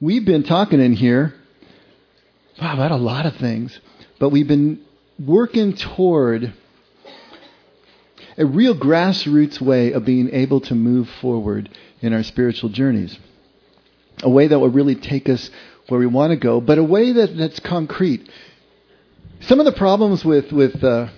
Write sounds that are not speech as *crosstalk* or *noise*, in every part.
We've been talking in here wow, about a lot of things, but we've been working toward a real grassroots way of being able to move forward in our spiritual journeys. A way that will really take us where we want to go, but a way that, that's concrete. Some of the problems with, with uh,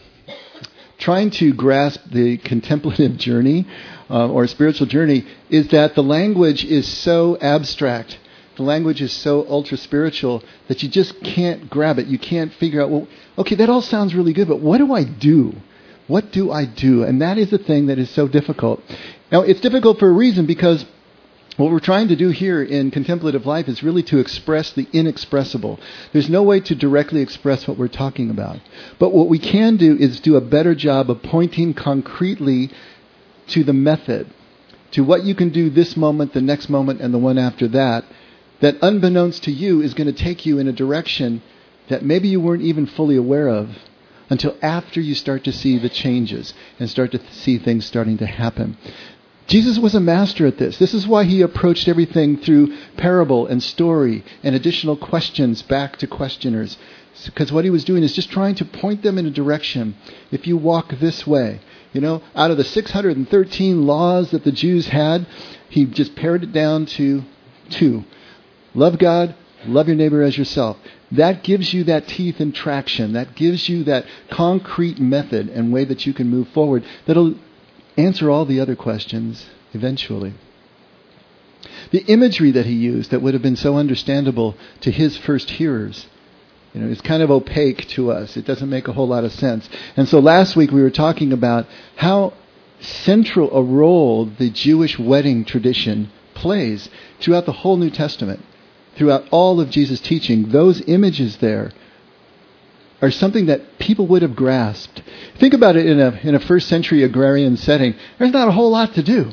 trying to grasp the contemplative journey uh, or spiritual journey is that the language is so abstract. The language is so ultra spiritual that you just can't grab it. You can't figure out, well, okay, that all sounds really good, but what do I do? What do I do? And that is the thing that is so difficult. Now, it's difficult for a reason because what we're trying to do here in contemplative life is really to express the inexpressible. There's no way to directly express what we're talking about. But what we can do is do a better job of pointing concretely to the method, to what you can do this moment, the next moment, and the one after that, that unbeknownst to you is going to take you in a direction that maybe you weren't even fully aware of until after you start to see the changes and start to see things starting to happen. Jesus was a master at this. This is why he approached everything through parable and story and additional questions back to questioners. Because what he was doing is just trying to point them in a direction. If you walk this way, you know, out of the 613 laws that the Jews had, he just pared it down to two love God, love your neighbor as yourself. That gives you that teeth and traction. That gives you that concrete method and way that you can move forward that'll answer all the other questions eventually. The imagery that he used that would have been so understandable to his first hearers, you know, is kind of opaque to us. It doesn't make a whole lot of sense. And so last week we were talking about how central a role the Jewish wedding tradition plays throughout the whole New Testament, throughout all of Jesus' teaching. Those images there are something that people would have grasped. Think about it in a, in a first century agrarian setting. There's not a whole lot to do.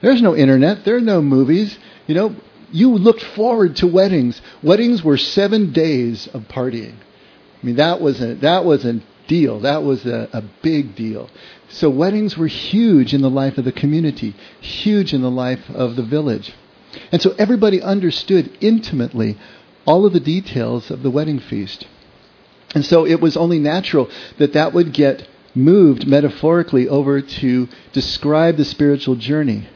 There's no internet. There are no movies. You know, you looked forward to weddings. Weddings were seven days of partying. I mean, that was a, that was a deal. That was a, a big deal. So weddings were huge in the life of the community, huge in the life of the village. And so everybody understood intimately all of the details of the wedding feast. And so it was only natural that that would get moved metaphorically over to describe the spiritual journey.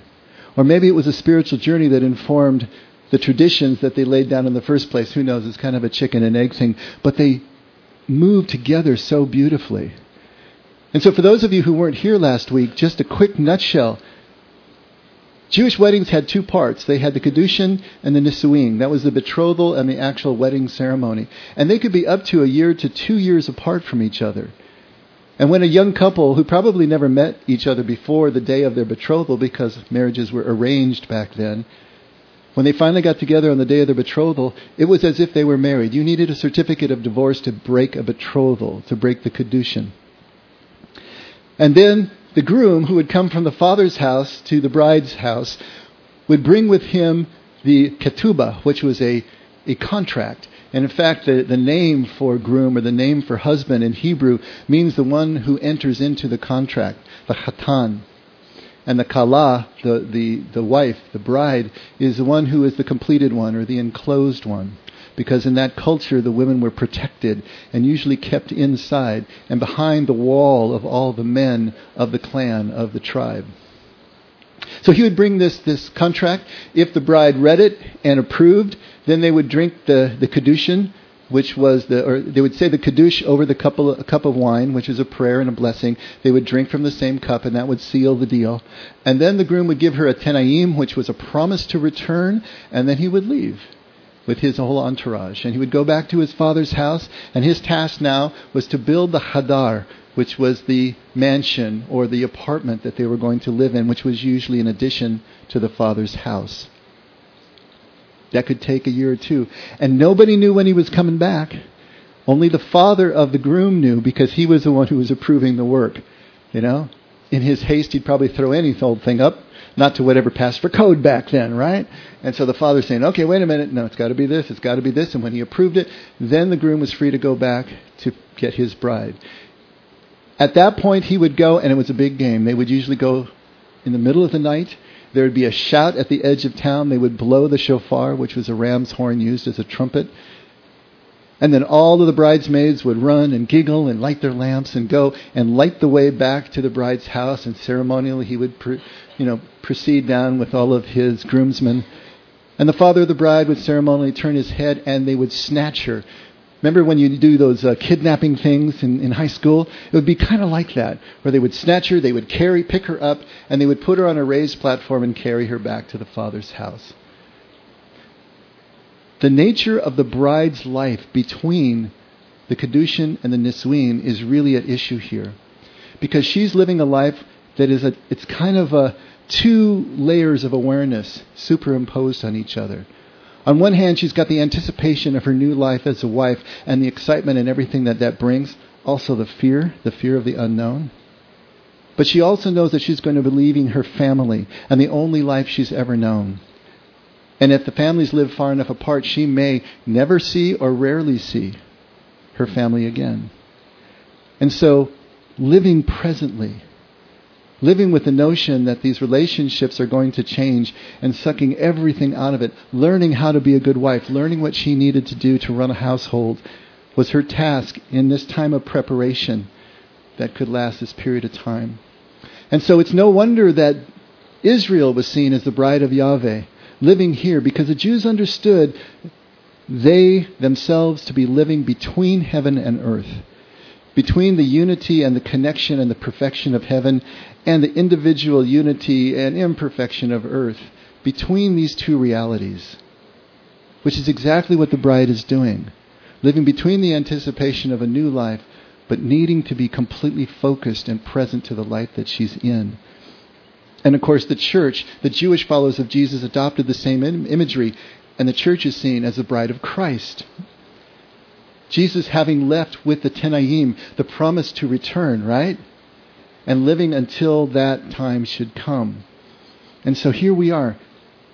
Or maybe it was a spiritual journey that informed the traditions that they laid down in the first place. Who knows? It's kind of a chicken and egg thing. But they moved together so beautifully. And so, for those of you who weren't here last week, just a quick nutshell Jewish weddings had two parts. They had the Kedushin and the Nisuin. That was the betrothal and the actual wedding ceremony. And they could be up to a year to two years apart from each other. And when a young couple who probably never met each other before the day of their betrothal, because marriages were arranged back then, when they finally got together on the day of their betrothal, it was as if they were married. You needed a certificate of divorce to break a betrothal, to break the Kedushin. And then the groom, who had come from the father's house to the bride's house, would bring with him the ketubah, which was a, a contract. And in fact, the, the name for groom or the name for husband in Hebrew means the one who enters into the contract, the hatan. And the kala, the, the, the wife, the bride, is the one who is the completed one or the enclosed one because in that culture the women were protected and usually kept inside and behind the wall of all the men of the clan, of the tribe. So he would bring this, this contract. If the bride read it and approved, then they would drink the, the Kedushin, which was the, or they would say the Kiddush over the cup of, cup of wine, which is a prayer and a blessing. They would drink from the same cup, and that would seal the deal. And then the groom would give her a tenayim, which was a promise to return, and then he would leave with his whole entourage. And he would go back to his father's house, and his task now was to build the Hadar, which was the mansion or the apartment that they were going to live in, which was usually an addition to the father's house. That could take a year or two. And nobody knew when he was coming back. Only the father of the groom knew because he was the one who was approving the work. You know? In his haste, he'd probably throw any old thing up not to whatever passed for code back then, right? And so the father's saying, okay, wait a minute, no, it's got to be this, it's got to be this. And when he approved it, then the groom was free to go back to get his bride. At that point, he would go, and it was a big game. They would usually go in the middle of the night, There would be a shout at the edge of town. They would blow the shofar, which was a ram's horn used as a trumpet. And then all of the bridesmaids would run and giggle and light their lamps and go and light the way back to the bride's house. And ceremonially, he would, you know, proceed down with all of his groomsmen. And the father of the bride would ceremonially turn his head and they would snatch her Remember when you do those uh, kidnapping things in, in high school? It would be kind of like that, where they would snatch her, they would carry, pick her up, and they would put her on a raised platform and carry her back to the father's house. The nature of the bride's life between the Kedushin and the Nisuin is really at issue here. Because she's living a life that is a, it's kind of a two layers of awareness superimposed on each other. On one hand, she's got the anticipation of her new life as a wife and the excitement and everything that that brings. Also, the fear, the fear of the unknown. But she also knows that she's going to be leaving her family and the only life she's ever known. And if the families live far enough apart, she may never see or rarely see her family again. And so, living presently living with the notion that these relationships are going to change and sucking everything out of it, learning how to be a good wife, learning what she needed to do to run a household was her task in this time of preparation that could last this period of time. And so it's no wonder that Israel was seen as the bride of Yahweh, living here, because the Jews understood they themselves to be living between heaven and earth between the unity and the connection and the perfection of heaven and the individual unity and imperfection of earth, between these two realities, which is exactly what the bride is doing. Living between the anticipation of a new life, but needing to be completely focused and present to the light that she's in. And of course, the church, the Jewish followers of Jesus, adopted the same Im- imagery, and the church is seen as the bride of Christ. Jesus having left with the Tenayim the promise to return, right? And living until that time should come. And so here we are,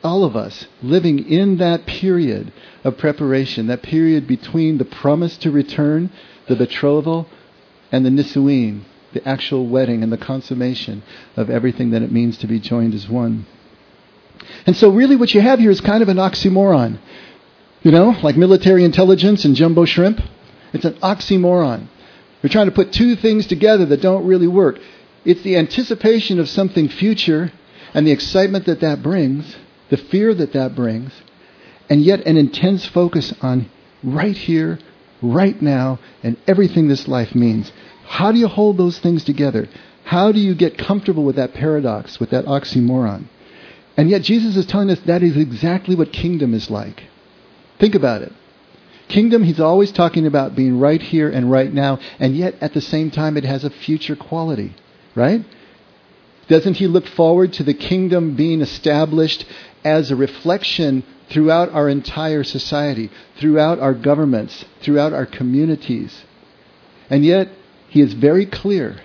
all of us, living in that period of preparation, that period between the promise to return, the betrothal, and the Nisuin, the actual wedding and the consummation of everything that it means to be joined as one. And so really what you have here is kind of an oxymoron. You know, like military intelligence and jumbo shrimp. It's an oxymoron. You're trying to put two things together that don't really work. It's the anticipation of something future and the excitement that that brings, the fear that that brings, and yet an intense focus on right here, right now, and everything this life means. How do you hold those things together? How do you get comfortable with that paradox, with that oxymoron? And yet Jesus is telling us that is exactly what kingdom is like. Think about it. Kingdom, he's always talking about being right here and right now, and yet at the same time it has a future quality, right? Doesn't he look forward to the kingdom being established as a reflection throughout our entire society, throughout our governments, throughout our communities? And yet, he is very clear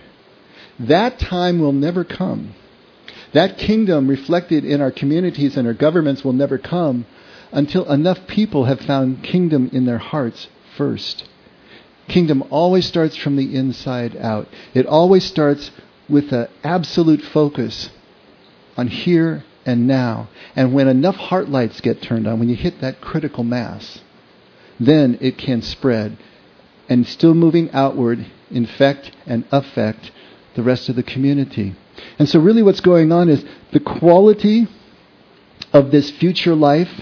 that time will never come. That kingdom reflected in our communities and our governments will never come until enough people have found kingdom in their hearts first. Kingdom always starts from the inside out. It always starts with an absolute focus on here and now. And when enough heart lights get turned on, when you hit that critical mass, then it can spread and still moving outward, infect and affect the rest of the community. And so, really, what's going on is the quality of this future life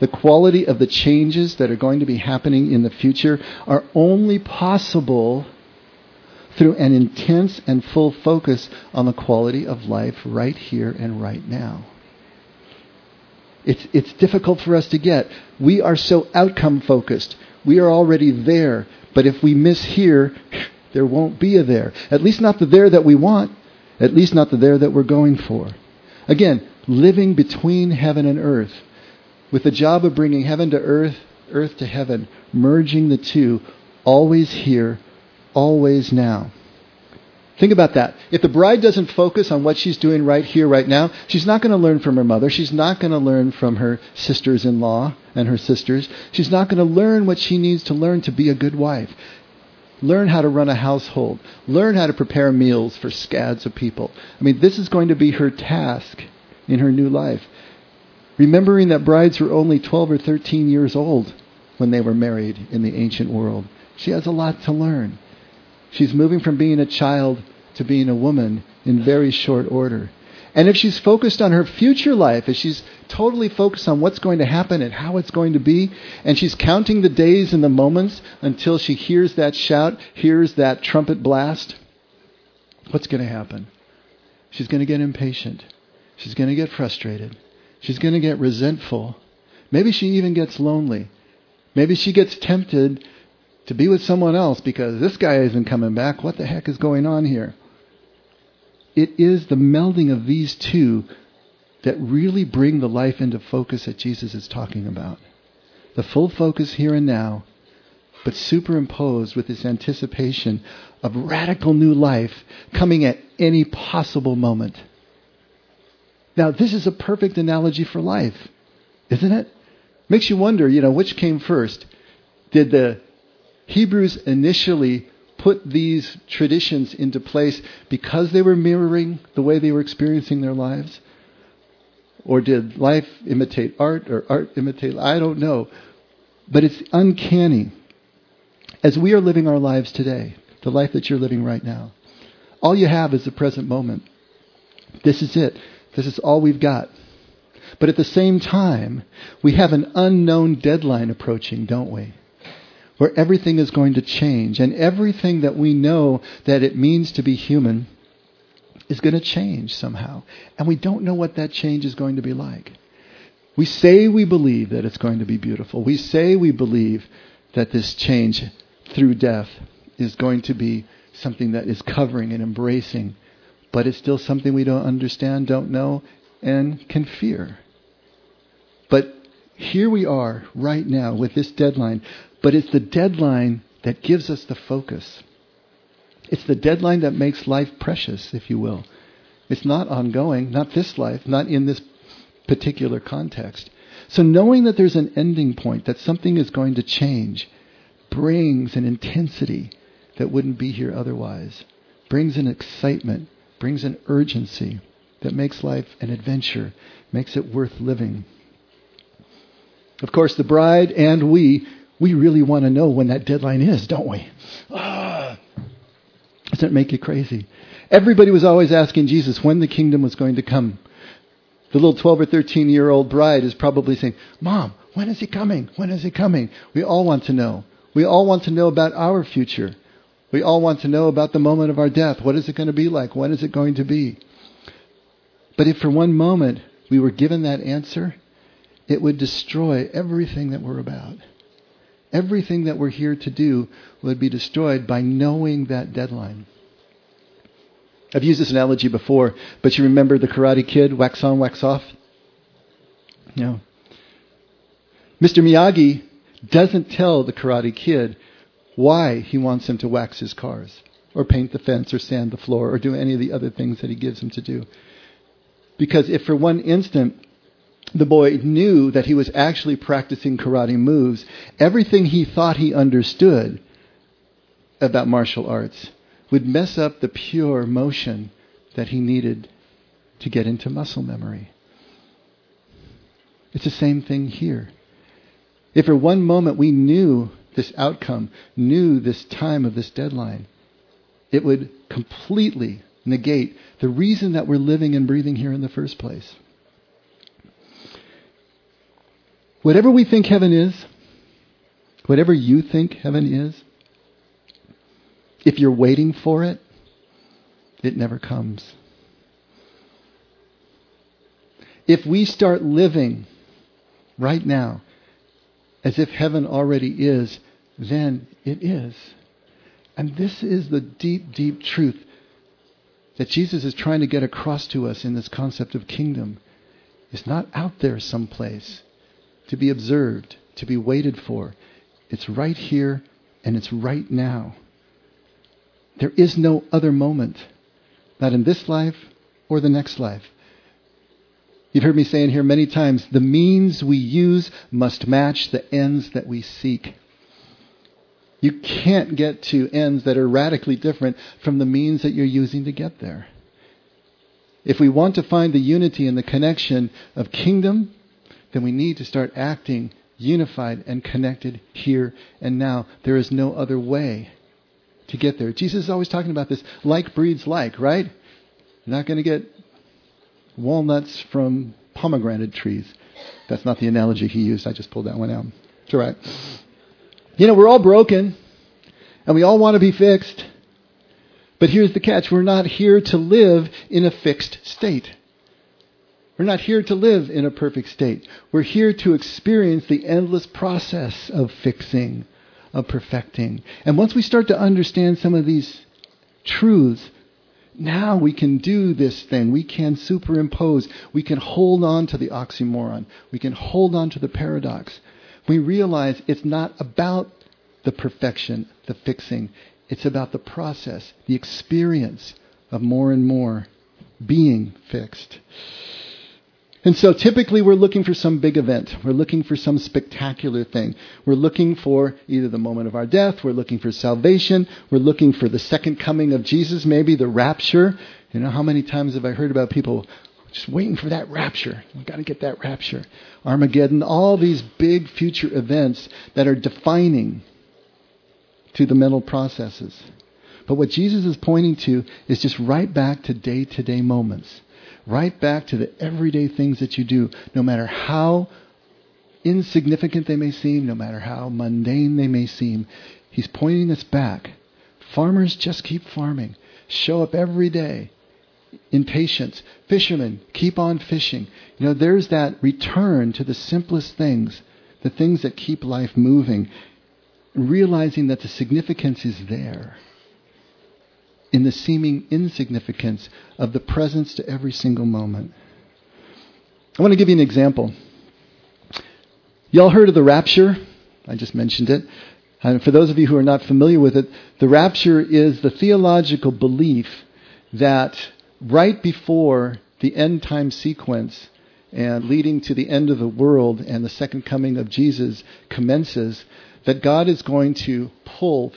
the quality of the changes that are going to be happening in the future are only possible through an intense and full focus on the quality of life right here and right now. It's, it's difficult for us to get. We are so outcome focused. We are already there. But if we miss here, there won't be a there. At least not the there that we want. At least not the there that we're going for. Again, living between heaven and earth with the job of bringing heaven to earth, earth to heaven, merging the two, always here, always now. Think about that. If the bride doesn't focus on what she's doing right here, right now, she's not going to learn from her mother. She's not going to learn from her sisters in law and her sisters. She's not going to learn what she needs to learn to be a good wife. Learn how to run a household. Learn how to prepare meals for scads of people. I mean, this is going to be her task in her new life. Remembering that brides were only 12 or 13 years old when they were married in the ancient world. She has a lot to learn. She's moving from being a child to being a woman in very short order. And if she's focused on her future life, if she's totally focused on what's going to happen and how it's going to be, and she's counting the days and the moments until she hears that shout, hears that trumpet blast, what's going to happen? She's going to get impatient. She's going to get frustrated. She's going to get resentful. Maybe she even gets lonely. Maybe she gets tempted to be with someone else because this guy isn't coming back. What the heck is going on here? It is the melding of these two that really bring the life into focus that Jesus is talking about. The full focus here and now, but superimposed with this anticipation of radical new life coming at any possible moment. Now, this is a perfect analogy for life, isn't it? Makes you wonder, you know, which came first? Did the Hebrews initially put these traditions into place because they were mirroring the way they were experiencing their lives? Or did life imitate art or art imitate? I don't know. But it's uncanny. As we are living our lives today, the life that you're living right now, all you have is the present moment. This is it. This is all we've got. But at the same time, we have an unknown deadline approaching, don't we? Where everything is going to change and everything that we know that it means to be human is going to change somehow. And we don't know what that change is going to be like. We say we believe that it's going to be beautiful. We say we believe that this change through death is going to be something that is covering and embracing, but it's still something we don't understand, don't know, and can fear. But here we are right now with this deadline but it's the deadline that gives us the focus. It's the deadline that makes life precious, if you will. It's not ongoing, not this life, not in this particular context. So knowing that there's an ending point, that something is going to change, brings an intensity that wouldn't be here otherwise, brings an excitement, brings an urgency that makes life an adventure, makes it worth living. Of course, the bride and we we really want to know when that deadline is, don't we? Ah, doesn't it make you crazy? Everybody was always asking Jesus when the kingdom was going to come. The little 12 or 13 year old bride is probably saying, Mom, when is he coming? When is he coming? We all want to know. We all want to know about our future. We all want to know about the moment of our death. What is it going to be like? When is it going to be? But if for one moment we were given that answer, it would destroy everything that we're about. Everything that we're here to do would be destroyed by knowing that deadline. I've used this analogy before, but you remember the Karate Kid, wax on, wax off? No. Mr. Miyagi doesn't tell the Karate Kid why he wants him to wax his cars, or paint the fence, or sand the floor, or do any of the other things that he gives him to do. Because if for one instant the boy knew that he was actually practicing karate moves. Everything he thought he understood about martial arts would mess up the pure motion that he needed to get into muscle memory. It's the same thing here. If for one moment we knew this outcome, knew this time of this deadline, it would completely negate the reason that we're living and breathing here in the first place. Whatever we think heaven is, whatever you think heaven is, if you're waiting for it, it never comes. If we start living right now as if heaven already is, then it is. And this is the deep, deep truth that Jesus is trying to get across to us in this concept of kingdom. It's not out there someplace to be observed, to be waited for. It's right here and it's right now. There is no other moment, not in this life or the next life. You've heard me say in here many times the means we use must match the ends that we seek. You can't get to ends that are radically different from the means that you're using to get there. If we want to find the unity and the connection of kingdom, then we need to start acting unified and connected here and now. There is no other way to get there. Jesus is always talking about this like breeds like, right? You're not going to get walnuts from pomegranate trees. That's not the analogy he used. I just pulled that one out. It's all right. You know, we're all broken and we all want to be fixed. But here's the catch we're not here to live in a fixed state. We're not here to live in a perfect state. We're here to experience the endless process of fixing, of perfecting. And once we start to understand some of these truths, now we can do this thing. We can superimpose. We can hold on to the oxymoron. We can hold on to the paradox. We realize it's not about the perfection, the fixing. It's about the process, the experience of more and more being fixed. And so typically we're looking for some big event. We're looking for some spectacular thing. We're looking for either the moment of our death, we're looking for salvation, we're looking for the second coming of Jesus, maybe the rapture. You know, how many times have I heard about people just waiting for that rapture? We've got to get that rapture. Armageddon, all these big future events that are defining to the mental processes. But what Jesus is pointing to is just right back to day to day moments right back to the everyday things that you do, no matter how insignificant they may seem, no matter how mundane they may seem. He's pointing us back. Farmers just keep farming. Show up every day in patience. Fishermen, keep on fishing. You know, there's that return to the simplest things, the things that keep life moving, realizing that the significance is there in the seeming insignificance of the presence to every single moment. I want to give you an example. Y'all heard of the rapture? I just mentioned it. And for those of you who are not familiar with it, the rapture is the theological belief that right before the end time sequence and leading to the end of the world and the second coming of Jesus commences, that God is going to pull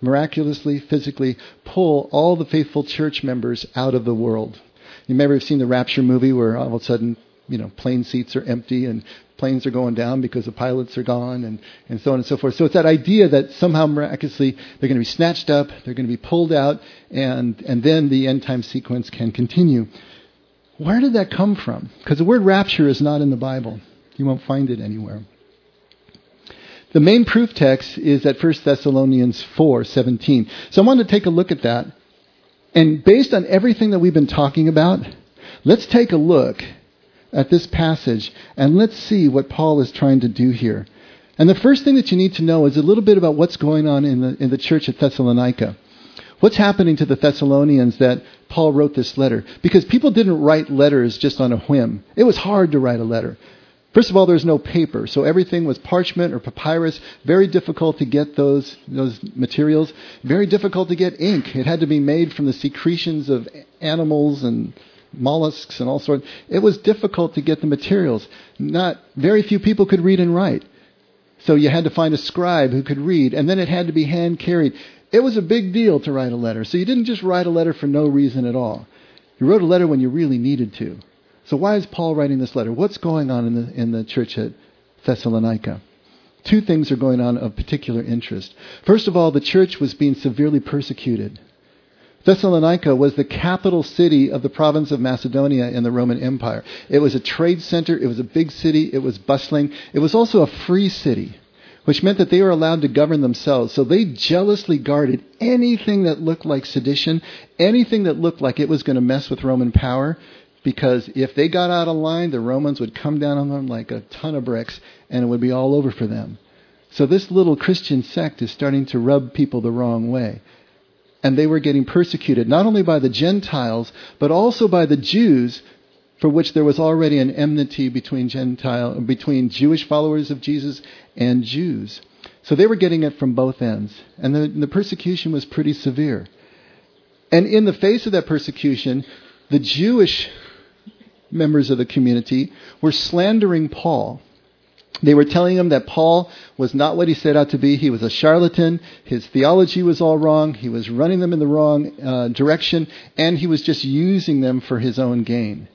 miraculously, physically pull all the faithful church members out of the world. You may have seen the Rapture movie where all of a sudden, you know, plane seats are empty and planes are going down because the pilots are gone and, and so on and so forth. So it's that idea that somehow miraculously they're going to be snatched up, they're going to be pulled out, and, and then the end time sequence can continue. Where did that come from? Because the word rapture is not in the Bible. You won't find it anywhere. The main proof text is at 1 Thessalonians 4:17. So I want to take a look at that. And based on everything that we've been talking about, let's take a look at this passage and let's see what Paul is trying to do here. And the first thing that you need to know is a little bit about what's going on in the, in the church at Thessalonica. What's happening to the Thessalonians that Paul wrote this letter? Because people didn't write letters just on a whim. It was hard to write a letter. First of all, there's no paper, so everything was parchment or papyrus. Very difficult to get those those materials. Very difficult to get ink. It had to be made from the secretions of animals and mollusks and all sorts. It was difficult to get the materials. Not very few people could read and write. So you had to find a scribe who could read, and then it had to be hand carried. It was a big deal to write a letter. So you didn't just write a letter for no reason at all. You wrote a letter when you really needed to. So why is Paul writing this letter? What's going on in the, in the church at Thessalonica? Two things are going on of particular interest. First of all, the church was being severely persecuted. Thessalonica was the capital city of the province of Macedonia in the Roman Empire. It was a trade center, it was a big city, it was bustling. It was also a free city, which meant that they were allowed to govern themselves. So they jealously guarded anything that looked like sedition, anything that looked like it was going to mess with Roman power because if they got out of line, the Romans would come down on them like a ton of bricks and it would be all over for them. So this little Christian sect is starting to rub people the wrong way. And they were getting persecuted not only by the Gentiles, but also by the Jews, for which there was already an enmity between Gentile, between Jewish followers of Jesus and Jews. So they were getting it from both ends. And the, the persecution was pretty severe. And in the face of that persecution, the Jewish members of the community were slandering Paul. They were telling him that Paul was not what he set out to be. He was a charlatan. His theology was all wrong. He was running them in the wrong uh, direction, and he was just using them for his own gain.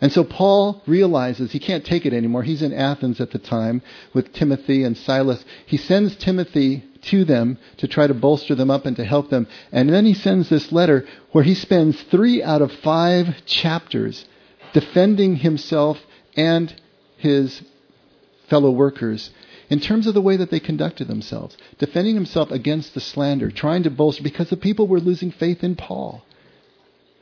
And so Paul realizes he can't take it anymore. He's in Athens at the time with Timothy and Silas. He sends Timothy to them to try to bolster them up and to help them. And then he sends this letter where he spends three out of five chapters defending himself and his fellow workers in terms of the way that they conducted themselves, defending himself against the slander, trying to bolster, because the people were losing faith in Paul.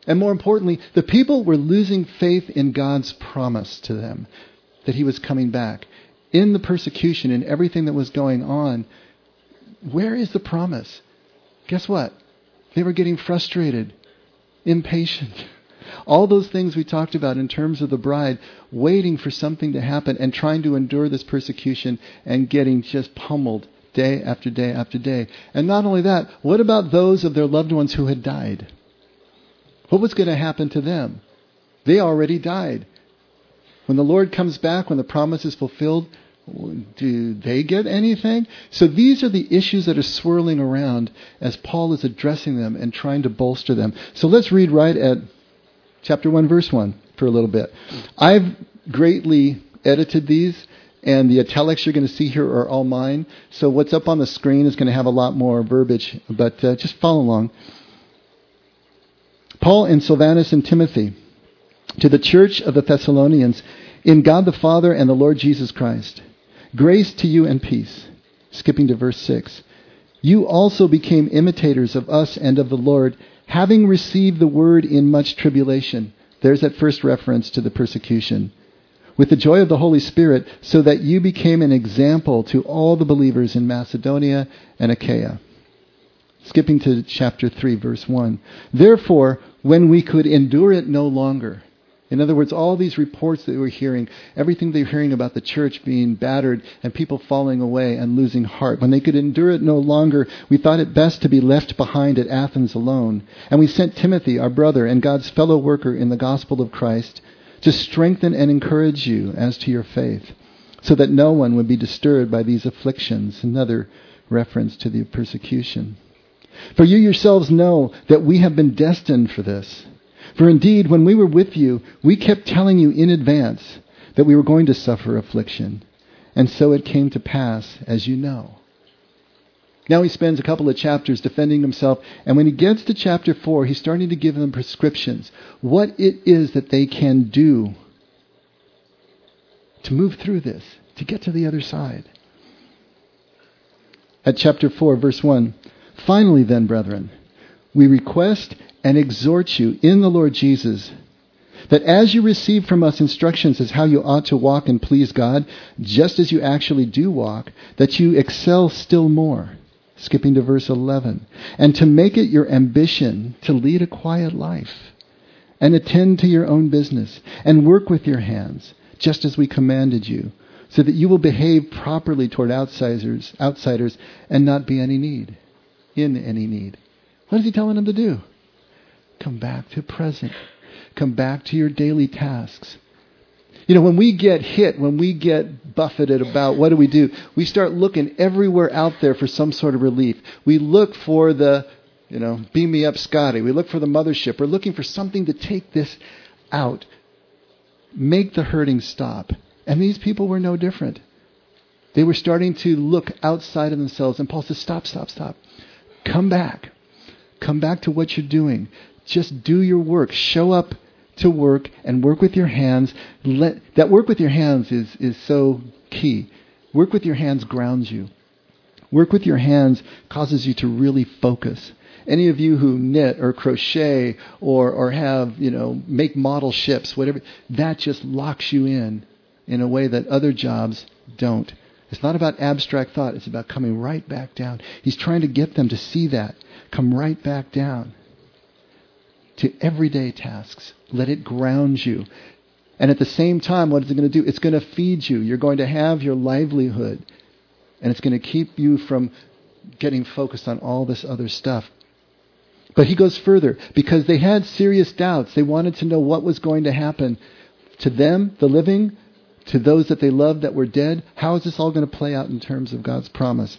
And more importantly, the people were losing faith in God's promise to them that He was coming back. In the persecution and everything that was going on, where is the promise? Guess what? They were getting frustrated, impatient. *laughs* All those things we talked about in terms of the bride, waiting for something to happen and trying to endure this persecution and getting just pummeled day after day after day. And not only that, what about those of their loved ones who had died? What was going to happen to them? They already died. When the Lord comes back, when the promise is fulfilled, do they get anything? So these are the issues that are swirling around as Paul is addressing them and trying to bolster them. So let's read right at chapter 1, verse 1 for a little bit. I've greatly edited these, and the italics you're going to see here are all mine. So what's up on the screen is going to have a lot more verbiage, but uh, just follow along. Paul and Silvanus and Timothy, to the church of the Thessalonians, in God the Father and the Lord Jesus Christ, grace to you and peace. Skipping to verse 6. You also became imitators of us and of the Lord, having received the word in much tribulation. There's that first reference to the persecution. With the joy of the Holy Spirit, so that you became an example to all the believers in Macedonia and Achaia. Skipping to chapter 3, verse 1. Therefore, when we could endure it no longer. In other words, all these reports that we're hearing, everything they're hearing about the church being battered and people falling away and losing heart, when they could endure it no longer, we thought it best to be left behind at Athens alone. And we sent Timothy, our brother and God's fellow worker in the gospel of Christ, to strengthen and encourage you as to your faith, so that no one would be disturbed by these afflictions. Another reference to the persecution. For you yourselves know that we have been destined for this. For indeed, when we were with you, we kept telling you in advance that we were going to suffer affliction. And so it came to pass, as you know. Now he spends a couple of chapters defending himself, and when he gets to chapter 4, he's starting to give them prescriptions. What it is that they can do to move through this, to get to the other side. At chapter 4, verse 1 Finally, then, brethren, we request and exhort you in the Lord Jesus that as you receive from us instructions as how you ought to walk and please God, just as you actually do walk, that you excel still more. Skipping to verse 11. And to make it your ambition to lead a quiet life and attend to your own business and work with your hands, just as we commanded you, so that you will behave properly toward outsiders, outsiders and not be any need in any need. What is he telling them to do? Come back to present. Come back to your daily tasks. You know, when we get hit, when we get buffeted about what do we do, we start looking everywhere out there for some sort of relief. We look for the, you know, beam me up, Scotty. We look for the mothership. We're looking for something to take this out, make the hurting stop. And these people were no different. They were starting to look outside of themselves. And Paul says, Stop, stop, stop. Come back. Come back to what you're doing. Just do your work. Show up to work and work with your hands. Let, that work with your hands is, is so key. Work with your hands grounds you. Work with your hands causes you to really focus. Any of you who knit or crochet or, or have, you know, make model ships, whatever, that just locks you in in a way that other jobs don't. It's not about abstract thought, it's about coming right back down. He's trying to get them to see that. Come right back down to everyday tasks. Let it ground you. And at the same time, what is it going to do? It's going to feed you. You're going to have your livelihood. And it's going to keep you from getting focused on all this other stuff. But he goes further because they had serious doubts. They wanted to know what was going to happen to them, the living, to those that they loved that were dead. How is this all going to play out in terms of God's promise?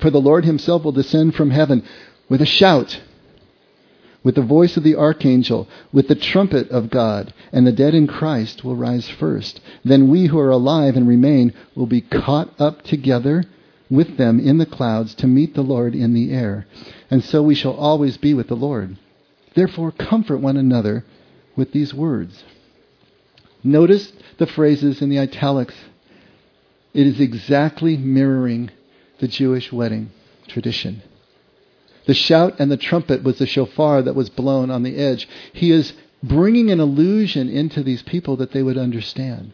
For the Lord himself will descend from heaven with a shout, with the voice of the archangel, with the trumpet of God, and the dead in Christ will rise first. Then we who are alive and remain will be caught up together with them in the clouds to meet the Lord in the air. And so we shall always be with the Lord. Therefore, comfort one another with these words. Notice the phrases in the italics. It is exactly mirroring the Jewish wedding tradition. The shout and the trumpet was the shofar that was blown on the edge. He is bringing an illusion into these people that they would understand.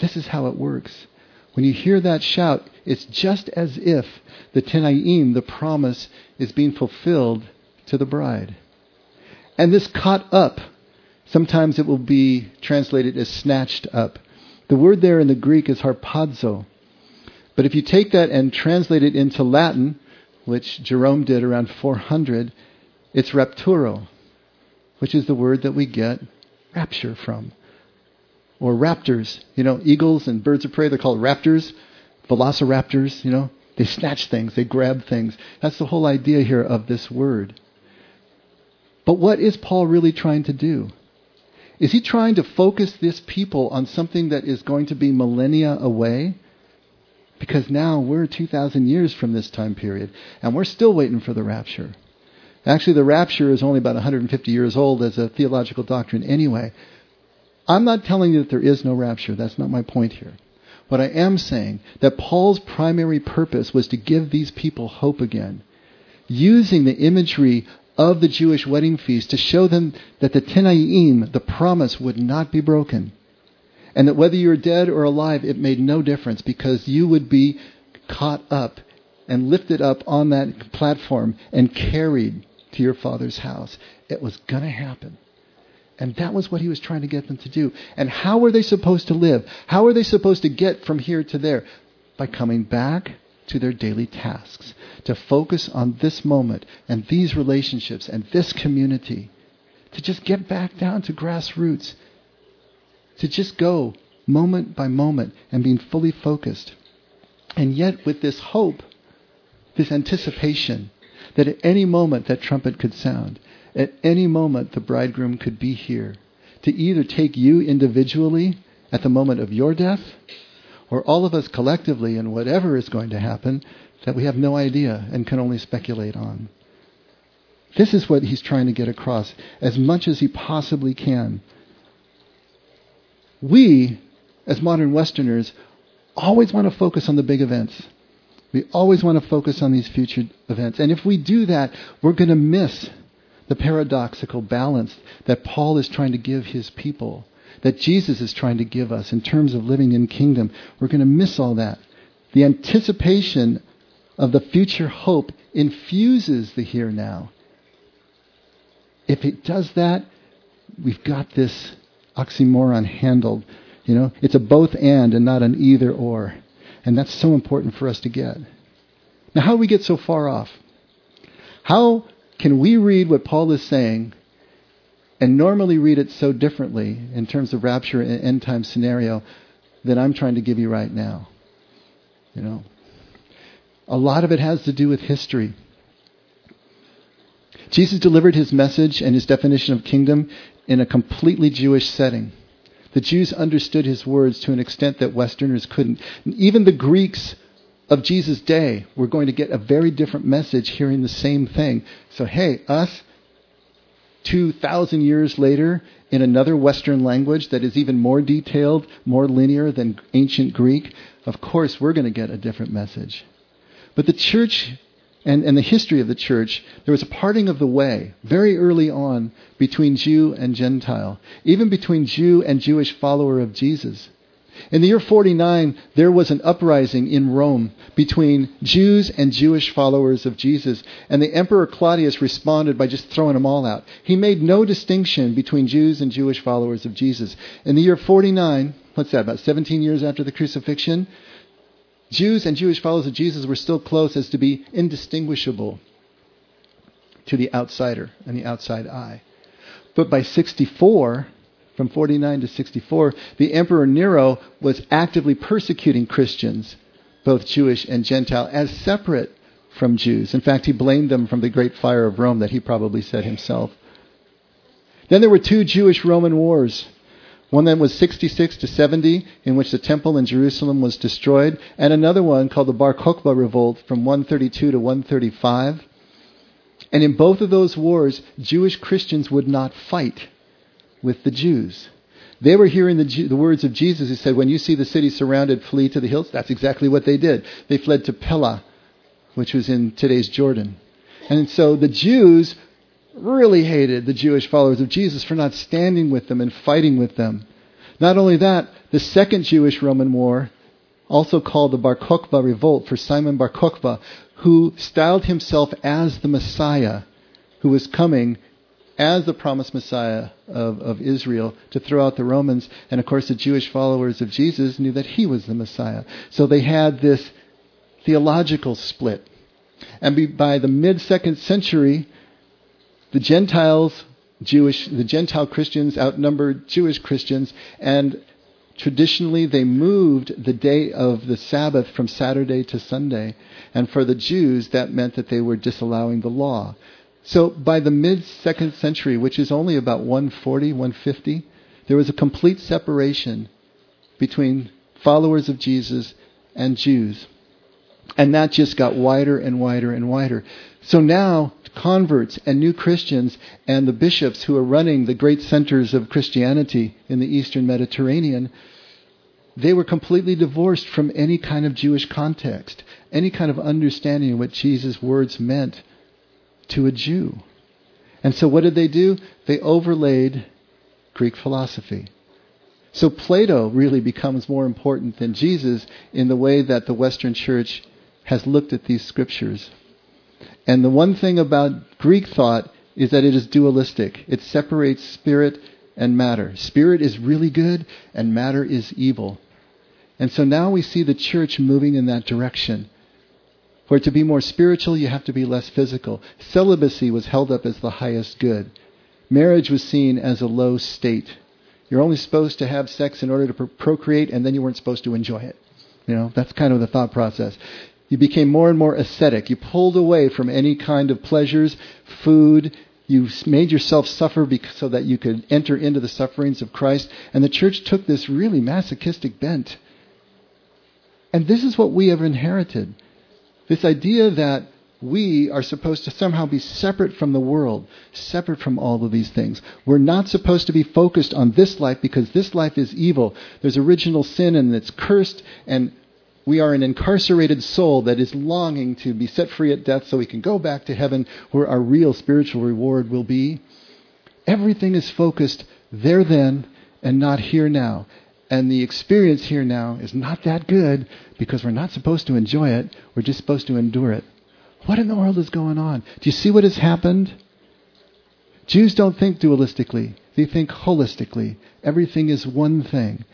This is how it works. When you hear that shout, it's just as if the Tenaim, the promise, is being fulfilled to the bride. And this caught up, sometimes it will be translated as snatched up. The word there in the Greek is harpazo. But if you take that and translate it into Latin, which Jerome did around 400, it's rapturo, which is the word that we get rapture from. Or raptors. You know, eagles and birds of prey, they're called raptors, velociraptors, you know. They snatch things, they grab things. That's the whole idea here of this word. But what is Paul really trying to do? Is he trying to focus this people on something that is going to be millennia away? Because now we're 2,000 years from this time period, and we're still waiting for the rapture. Actually, the rapture is only about 150 years old as a theological doctrine anyway. I'm not telling you that there is no rapture. That's not my point here. What I am saying that Paul's primary purpose was to give these people hope again, using the imagery of the Jewish wedding feast to show them that the Tenaim, the promise, would not be broken. And that whether you were dead or alive, it made no difference because you would be caught up and lifted up on that platform and carried to your father's house. It was going to happen. And that was what he was trying to get them to do. And how were they supposed to live? How were they supposed to get from here to there? By coming back to their daily tasks, to focus on this moment and these relationships and this community, to just get back down to grassroots to just go moment by moment and being fully focused. And yet, with this hope, this anticipation that at any moment that trumpet could sound, at any moment the bridegroom could be here to either take you individually at the moment of your death, or all of us collectively in whatever is going to happen that we have no idea and can only speculate on. This is what he's trying to get across as much as he possibly can we, as modern Westerners, always want to focus on the big events. We always want to focus on these future events. And if we do that, we're going to miss the paradoxical balance that Paul is trying to give his people, that Jesus is trying to give us in terms of living in kingdom. We're going to miss all that. The anticipation of the future hope infuses the here now. If it does that, we've got this oxymoron handled. You know, it's a both and and not an either or. And that's so important for us to get. Now, how do we get so far off? How can we read what Paul is saying and normally read it so differently in terms of rapture and end time scenario that I'm trying to give you right now? You know, a lot of it has to do with history. Jesus delivered his message and his definition of kingdom in a completely Jewish setting. The Jews understood his words to an extent that Westerners couldn't. Even the Greeks of Jesus' day were going to get a very different message hearing the same thing. So, hey, us, 2,000 years later, in another Western language that is even more detailed, more linear than ancient Greek, of course we're going to get a different message. But the church and, and the history of the church, there was a parting of the way very early on between Jew and Gentile, even between Jew and Jewish follower of Jesus. In the year 49, there was an uprising in Rome between Jews and Jewish followers of Jesus, and the Emperor Claudius responded by just throwing them all out. He made no distinction between Jews and Jewish followers of Jesus. In the year 49, what's that, about 17 years after the crucifixion, Jews and Jewish followers of Jesus were still close as to be indistinguishable to the outsider and the outside eye. But by 64, from 49 to 64, the Emperor Nero was actively persecuting Christians, both Jewish and Gentile, as separate from Jews. In fact, he blamed them from the great fire of Rome that he probably set himself. Then there were two Jewish Roman wars. One that was 66 to 70, in which the temple in Jerusalem was destroyed, and another one called the Bar Kokhba revolt from 132 to 135. And in both of those wars, Jewish Christians would not fight with the Jews. They were hearing the, the, words of Jesus who said, When you see the city surrounded, flee to the hills. That's exactly what they did. They fled to Pella, which was in today's Jordan. And so the Jews really hated the Jewish followers of Jesus for not standing with them and fighting with them. Not only that, the second Jewish Roman war, also called the Bar Kokhba revolt for Simon Bar Kokhba, who styled himself as the Messiah, who was coming as the promised Messiah of, of Israel to throw out the Romans. And of course, the Jewish followers of Jesus knew that he was the Messiah. So they had this theological split. And by the mid second century, the Gentiles, Jewish, the Gentile Christians outnumbered Jewish Christians, and traditionally they moved the day of the Sabbath from Saturday to Sunday. And for the Jews, that meant that they were disallowing the law. So by the mid second century, which is only about 140, 150, there was a complete separation between followers of Jesus and Jews. And that just got wider and wider and wider. So now, converts and new Christians and the bishops who are running the great centers of Christianity in the Eastern Mediterranean, they were completely divorced from any kind of Jewish context, any kind of understanding of what Jesus' words meant to a Jew. And so what did they do? They overlaid Greek philosophy. So Plato really becomes more important than Jesus in the way that the Western Church has looked at these scriptures. And the one thing about Greek thought is that it is dualistic. It separates spirit and matter. Spirit is really good and matter is evil. And so now we see the church moving in that direction. For to be more spiritual, you have to be less physical. Celibacy was held up as the highest good. Marriage was seen as a low state. You're only supposed to have sex in order to procreate, and then you weren't supposed to enjoy it. You know, that's kind of the thought process. You became more and more ascetic. You pulled away from any kind of pleasures, food. You made yourself suffer so that you could enter into the sufferings of Christ. And the church took this really masochistic bent. And this is what we have inherited. This idea that we are supposed to somehow be separate from the world, separate from all of these things. We're not supposed to be focused on this life because this life is evil. There's original sin and it's cursed, and we are an incarcerated soul that is longing to be set free at death so we can go back to heaven where our real spiritual reward will be. Everything is focused there then and not here now. And the experience here now is not that good because we're not supposed to enjoy it. We're just supposed to endure it. What in the world is going on? Do you see what has happened? Jews don't think dualistically. They think holistically. Everything is one thing.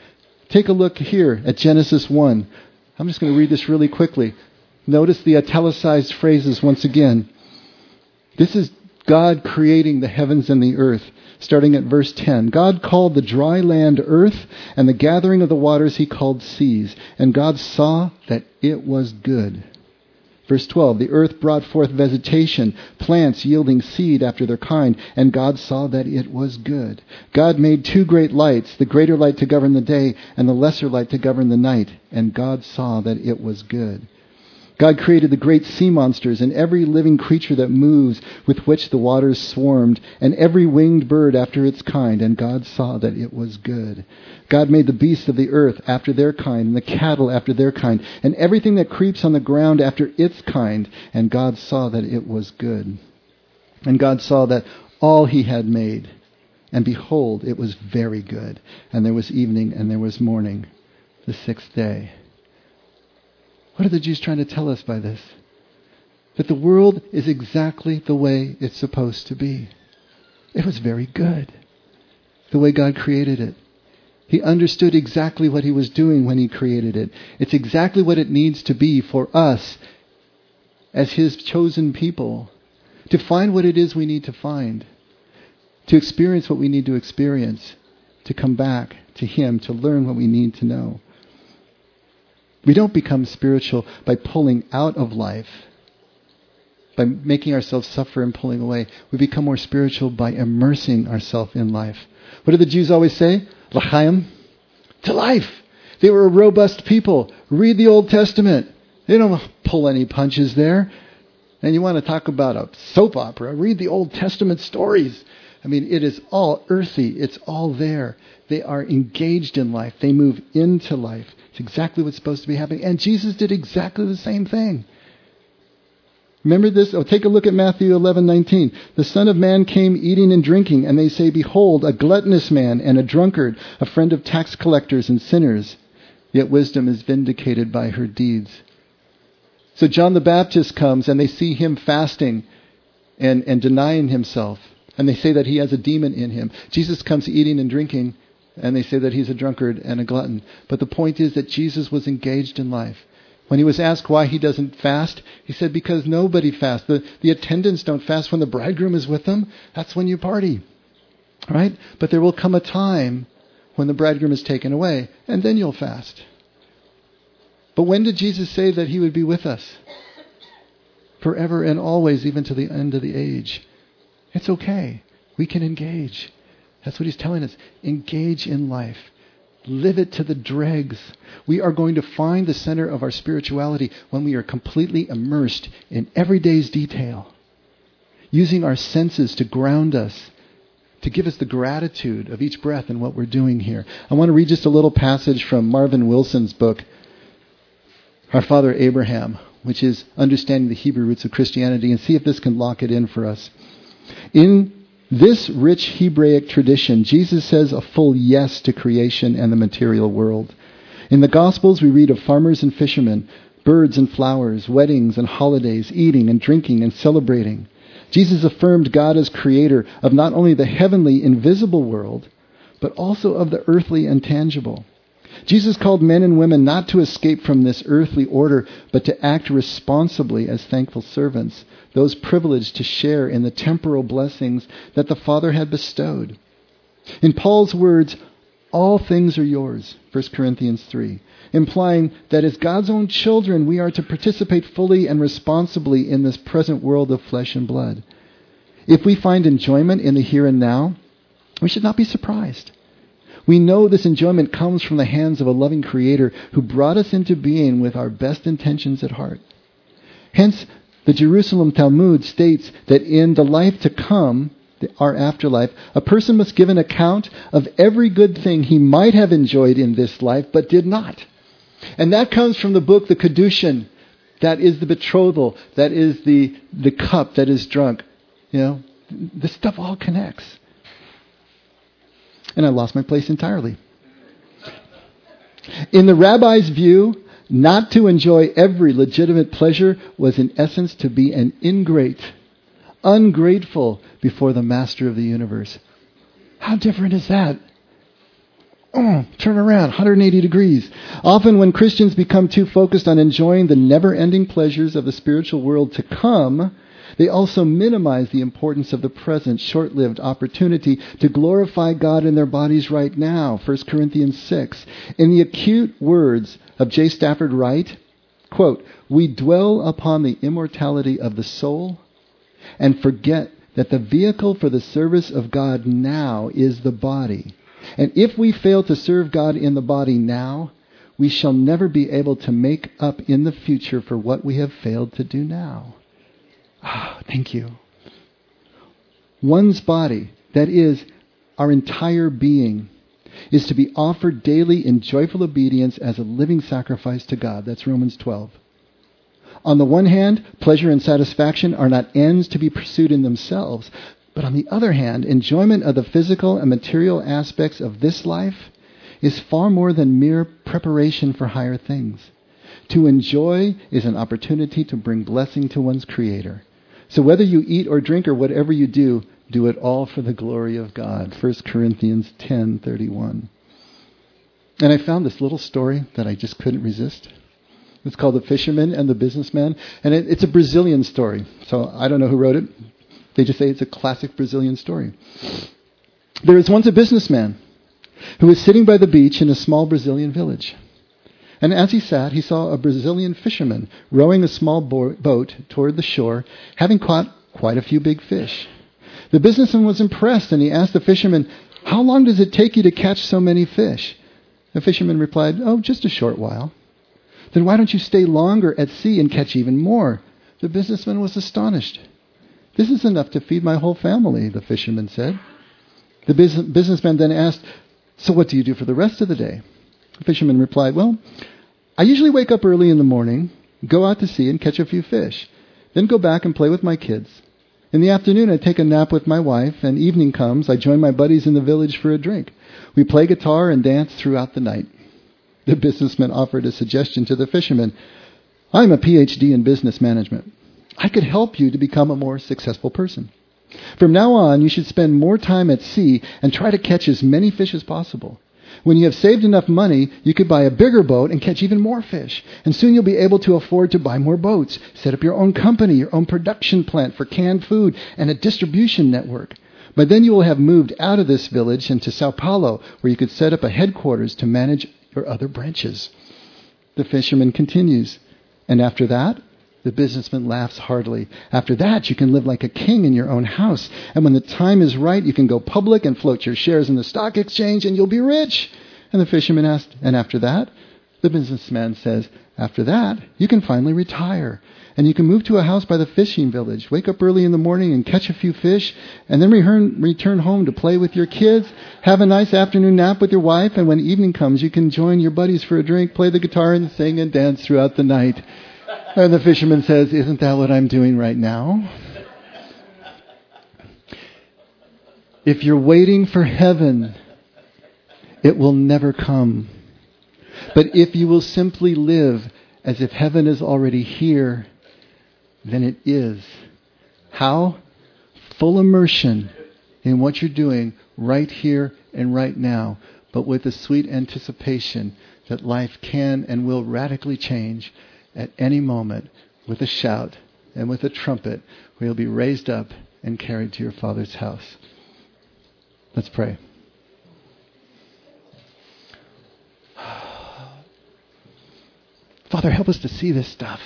Take a look here at Genesis 1. I'm just going to read this really quickly. Notice the italicized phrases once again. This is God creating the heavens and the earth starting at verse 10. God called the dry land earth, and the gathering of the waters he called seas. And God saw that it was good. Verse 12 The earth brought forth vegetation, plants yielding seed after their kind, and God saw that it was good. God made two great lights, the greater light to govern the day, and the lesser light to govern the night, and God saw that it was good. God created the great sea monsters and every living creature that moves with which the waters swarmed, and every winged bird after its kind, and God saw that it was good. God made the beasts of the earth after their kind, and the cattle after their kind, and everything that creeps on the ground after its kind, and God saw that it was good. And God saw that all he had made, and behold, it was very good. And there was evening and there was morning, the sixth day. What are the Jews trying to tell us by this? That the world is exactly the way it's supposed to be. It was very good, the way God created it. He understood exactly what he was doing when he created it. It's exactly what it needs to be for us as his chosen people to find what it is we need to find, to experience what we need to experience, to come back to him, to learn what we need to know. We don't become spiritual by pulling out of life, by making ourselves suffer and pulling away. We become more spiritual by immersing ourselves in life. What do the Jews always say? L'chaim, to life. They were a robust people. Read the Old Testament. They don't pull any punches there. And you want to talk about a soap opera, read the Old Testament stories. I mean, it is all earthy. It's all there. They are engaged in life. They move into life. It's exactly what's supposed to be happening. And Jesus did exactly the same thing. Remember this? Oh, take a look at Matthew 11:19. The Son of Man came eating and drinking, and they say, "Behold, a gluttonous man and a drunkard, a friend of tax collectors and sinners." Yet wisdom is vindicated by her deeds. So John the Baptist comes, and they see him fasting and, and denying himself, and they say that he has a demon in him. Jesus comes eating and drinking, and they say that he's a drunkard and a glutton. But the point is that Jesus was engaged in life. When he was asked why he doesn't fast, he said, Because nobody fasts. The, the attendants don't fast when the bridegroom is with them. That's when you party. Right? But there will come a time when the bridegroom is taken away, and then you'll fast. But when did Jesus say that he would be with us? Forever and always, even to the end of the age. It's okay. We can engage. That's what he's telling us. Engage in life. Live it to the dregs. We are going to find the center of our spirituality when we are completely immersed in everyday's detail, using our senses to ground us, to give us the gratitude of each breath and what we're doing here. I want to read just a little passage from Marvin Wilson's book, Our Father Abraham, which is Understanding the Hebrew Roots of Christianity, and see if this can lock it in for us. In this rich Hebraic tradition, Jesus says a full yes to creation and the material world. In the Gospels, we read of farmers and fishermen, birds and flowers, weddings and holidays, eating and drinking and celebrating. Jesus affirmed God as creator of not only the heavenly, invisible world, but also of the earthly and tangible. Jesus called men and women not to escape from this earthly order, but to act responsibly as thankful servants, those privileged to share in the temporal blessings that the Father had bestowed. In Paul's words, all things are yours, 1 Corinthians 3, implying that as God's own children, we are to participate fully and responsibly in this present world of flesh and blood. If we find enjoyment in the here and now, we should not be surprised. We know this enjoyment comes from the hands of a loving Creator who brought us into being with our best intentions at heart. Hence, the Jerusalem Talmud states that in the life to come, our afterlife, a person must give an account of every good thing he might have enjoyed in this life but did not. And that comes from the book, the Kedushin. That is the betrothal. That is the, the cup that is drunk. You know, this stuff all connects. And I lost my place entirely. In the rabbi's view, not to enjoy every legitimate pleasure was in essence to be an ingrate, ungrateful before the master of the universe. How different is that? Oh, turn around, 180 degrees. Often, when Christians become too focused on enjoying the never ending pleasures of the spiritual world to come, they also minimize the importance of the present short lived opportunity to glorify God in their bodies right now. 1 Corinthians 6. In the acute words of J. Stafford Wright, quote, We dwell upon the immortality of the soul and forget that the vehicle for the service of God now is the body. And if we fail to serve God in the body now, we shall never be able to make up in the future for what we have failed to do now. Ah, thank you. One's body, that is, our entire being, is to be offered daily in joyful obedience as a living sacrifice to God. That's Romans 12. On the one hand, pleasure and satisfaction are not ends to be pursued in themselves, but on the other hand, enjoyment of the physical and material aspects of this life is far more than mere preparation for higher things. To enjoy is an opportunity to bring blessing to one's Creator. So whether you eat or drink or whatever you do, do it all for the glory of God. 1 Corinthians 10:31. And I found this little story that I just couldn't resist. It's called The Fisherman and the Businessman. And it, it's a Brazilian story. So I don't know who wrote it. They just say it's a classic Brazilian story. There was once a businessman who was sitting by the beach in a small Brazilian village. And as he sat, he saw a Brazilian fisherman rowing a small bo- boat toward the shore, having caught quite a few big fish. The businessman was impressed and he asked the fisherman, How long does it take you to catch so many fish? The fisherman replied, Oh, just a short while. Then why don't you stay longer at sea and catch even more? The businessman was astonished. This is enough to feed my whole family, the fisherman said. The businessman then asked, So what do you do for the rest of the day? The fisherman replied, Well, I usually wake up early in the morning, go out to sea and catch a few fish, then go back and play with my kids. In the afternoon, I take a nap with my wife, and evening comes, I join my buddies in the village for a drink. We play guitar and dance throughout the night. The businessman offered a suggestion to the fisherman. I'm a PhD in business management. I could help you to become a more successful person. From now on, you should spend more time at sea and try to catch as many fish as possible. When you have saved enough money, you could buy a bigger boat and catch even more fish. And soon you'll be able to afford to buy more boats, set up your own company, your own production plant for canned food, and a distribution network. By then you will have moved out of this village into Sao Paulo, where you could set up a headquarters to manage your other branches. The fisherman continues. And after that, the businessman laughs heartily. After that, you can live like a king in your own house. And when the time is right, you can go public and float your shares in the stock exchange and you'll be rich. And the fisherman asked, And after that? The businessman says, After that, you can finally retire. And you can move to a house by the fishing village, wake up early in the morning and catch a few fish, and then return, return home to play with your kids, have a nice afternoon nap with your wife, and when evening comes, you can join your buddies for a drink, play the guitar, and sing and dance throughout the night. And the fisherman says, Isn't that what I'm doing right now? If you're waiting for heaven, it will never come. But if you will simply live as if heaven is already here, then it is. How? Full immersion in what you're doing right here and right now, but with a sweet anticipation that life can and will radically change at any moment with a shout and with a trumpet, where you'll be raised up and carried to your Father's house. Let's pray. *sighs* Father, help us to see this stuff.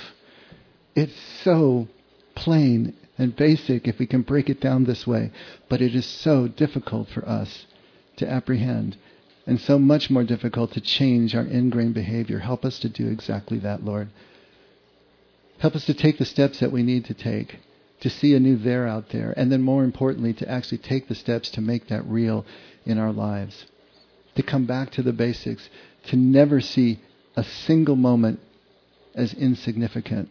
It's so plain and basic if we can break it down this way, but it is so difficult for us to apprehend and so much more difficult to change our ingrained behavior. Help us to do exactly that, Lord. Help us to take the steps that we need to take to see a new there out there, and then more importantly, to actually take the steps to make that real in our lives. To come back to the basics, to never see a single moment as insignificant,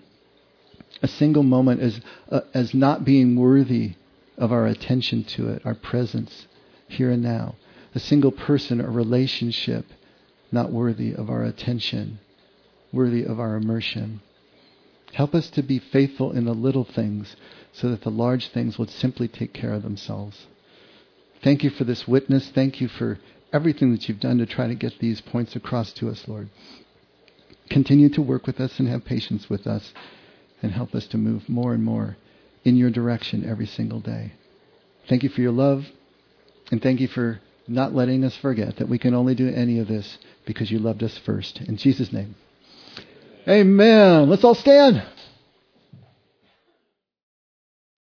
a single moment as, uh, as not being worthy of our attention to it, our presence here and now, a single person or relationship not worthy of our attention, worthy of our immersion. Help us to be faithful in the little things so that the large things would simply take care of themselves. Thank you for this witness. Thank you for everything that you've done to try to get these points across to us, Lord. Continue to work with us and have patience with us and help us to move more and more in your direction every single day. Thank you for your love and thank you for not letting us forget that we can only do any of this because you loved us first. In Jesus' name. Amen. Let's all stand.